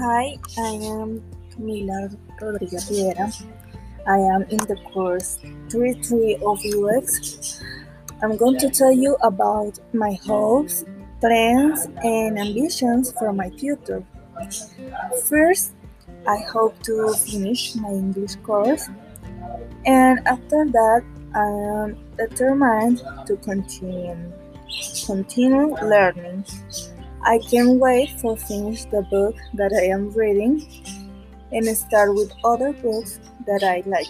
Hi, I am Camila Rodriguez Rivera. I am in the course 33 of UX. I'm going to tell you about my hopes, plans, and ambitions for my future. First, I hope to finish my English course, and after that, I am determined to continue continue learning. I can't wait for finish the book that I am reading and start with other books that I like.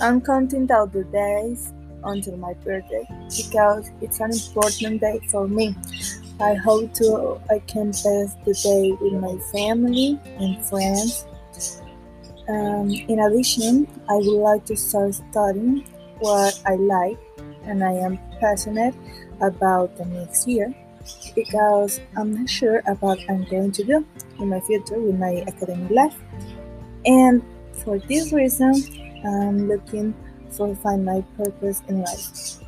I'm counting down the days until my birthday because it's an important day for me. I hope to I can pass the day with my family and friends. Um, in addition, I would like to start studying what I like and I am passionate about the next year because I'm not sure about what I'm going to do in my future with my academic life. And for this reason, I'm looking for find my purpose in life.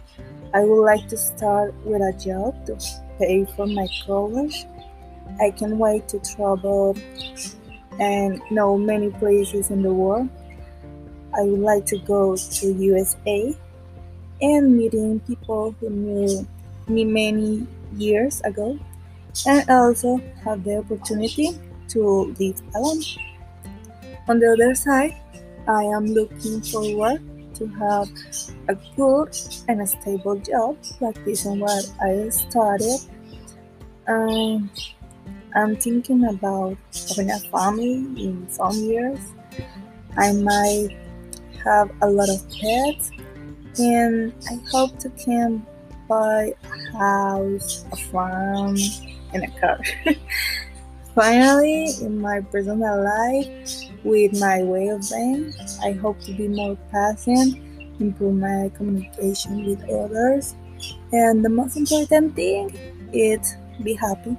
I would like to start with a job to pay for my college. I can wait to travel and know many places in the world. I would like to go to USA and meeting people who knew me many years ago and also have the opportunity to live alone. On the other side, I am looking forward to have a good and a stable job, practicing what I started. Um, I'm thinking about having a family in some years. I might have a lot of pets, and I hope to can buy a house, a farm, and a car. Finally, in my personal life, with my way of being, I hope to be more patient, improve my communication with others, and the most important thing is be happy.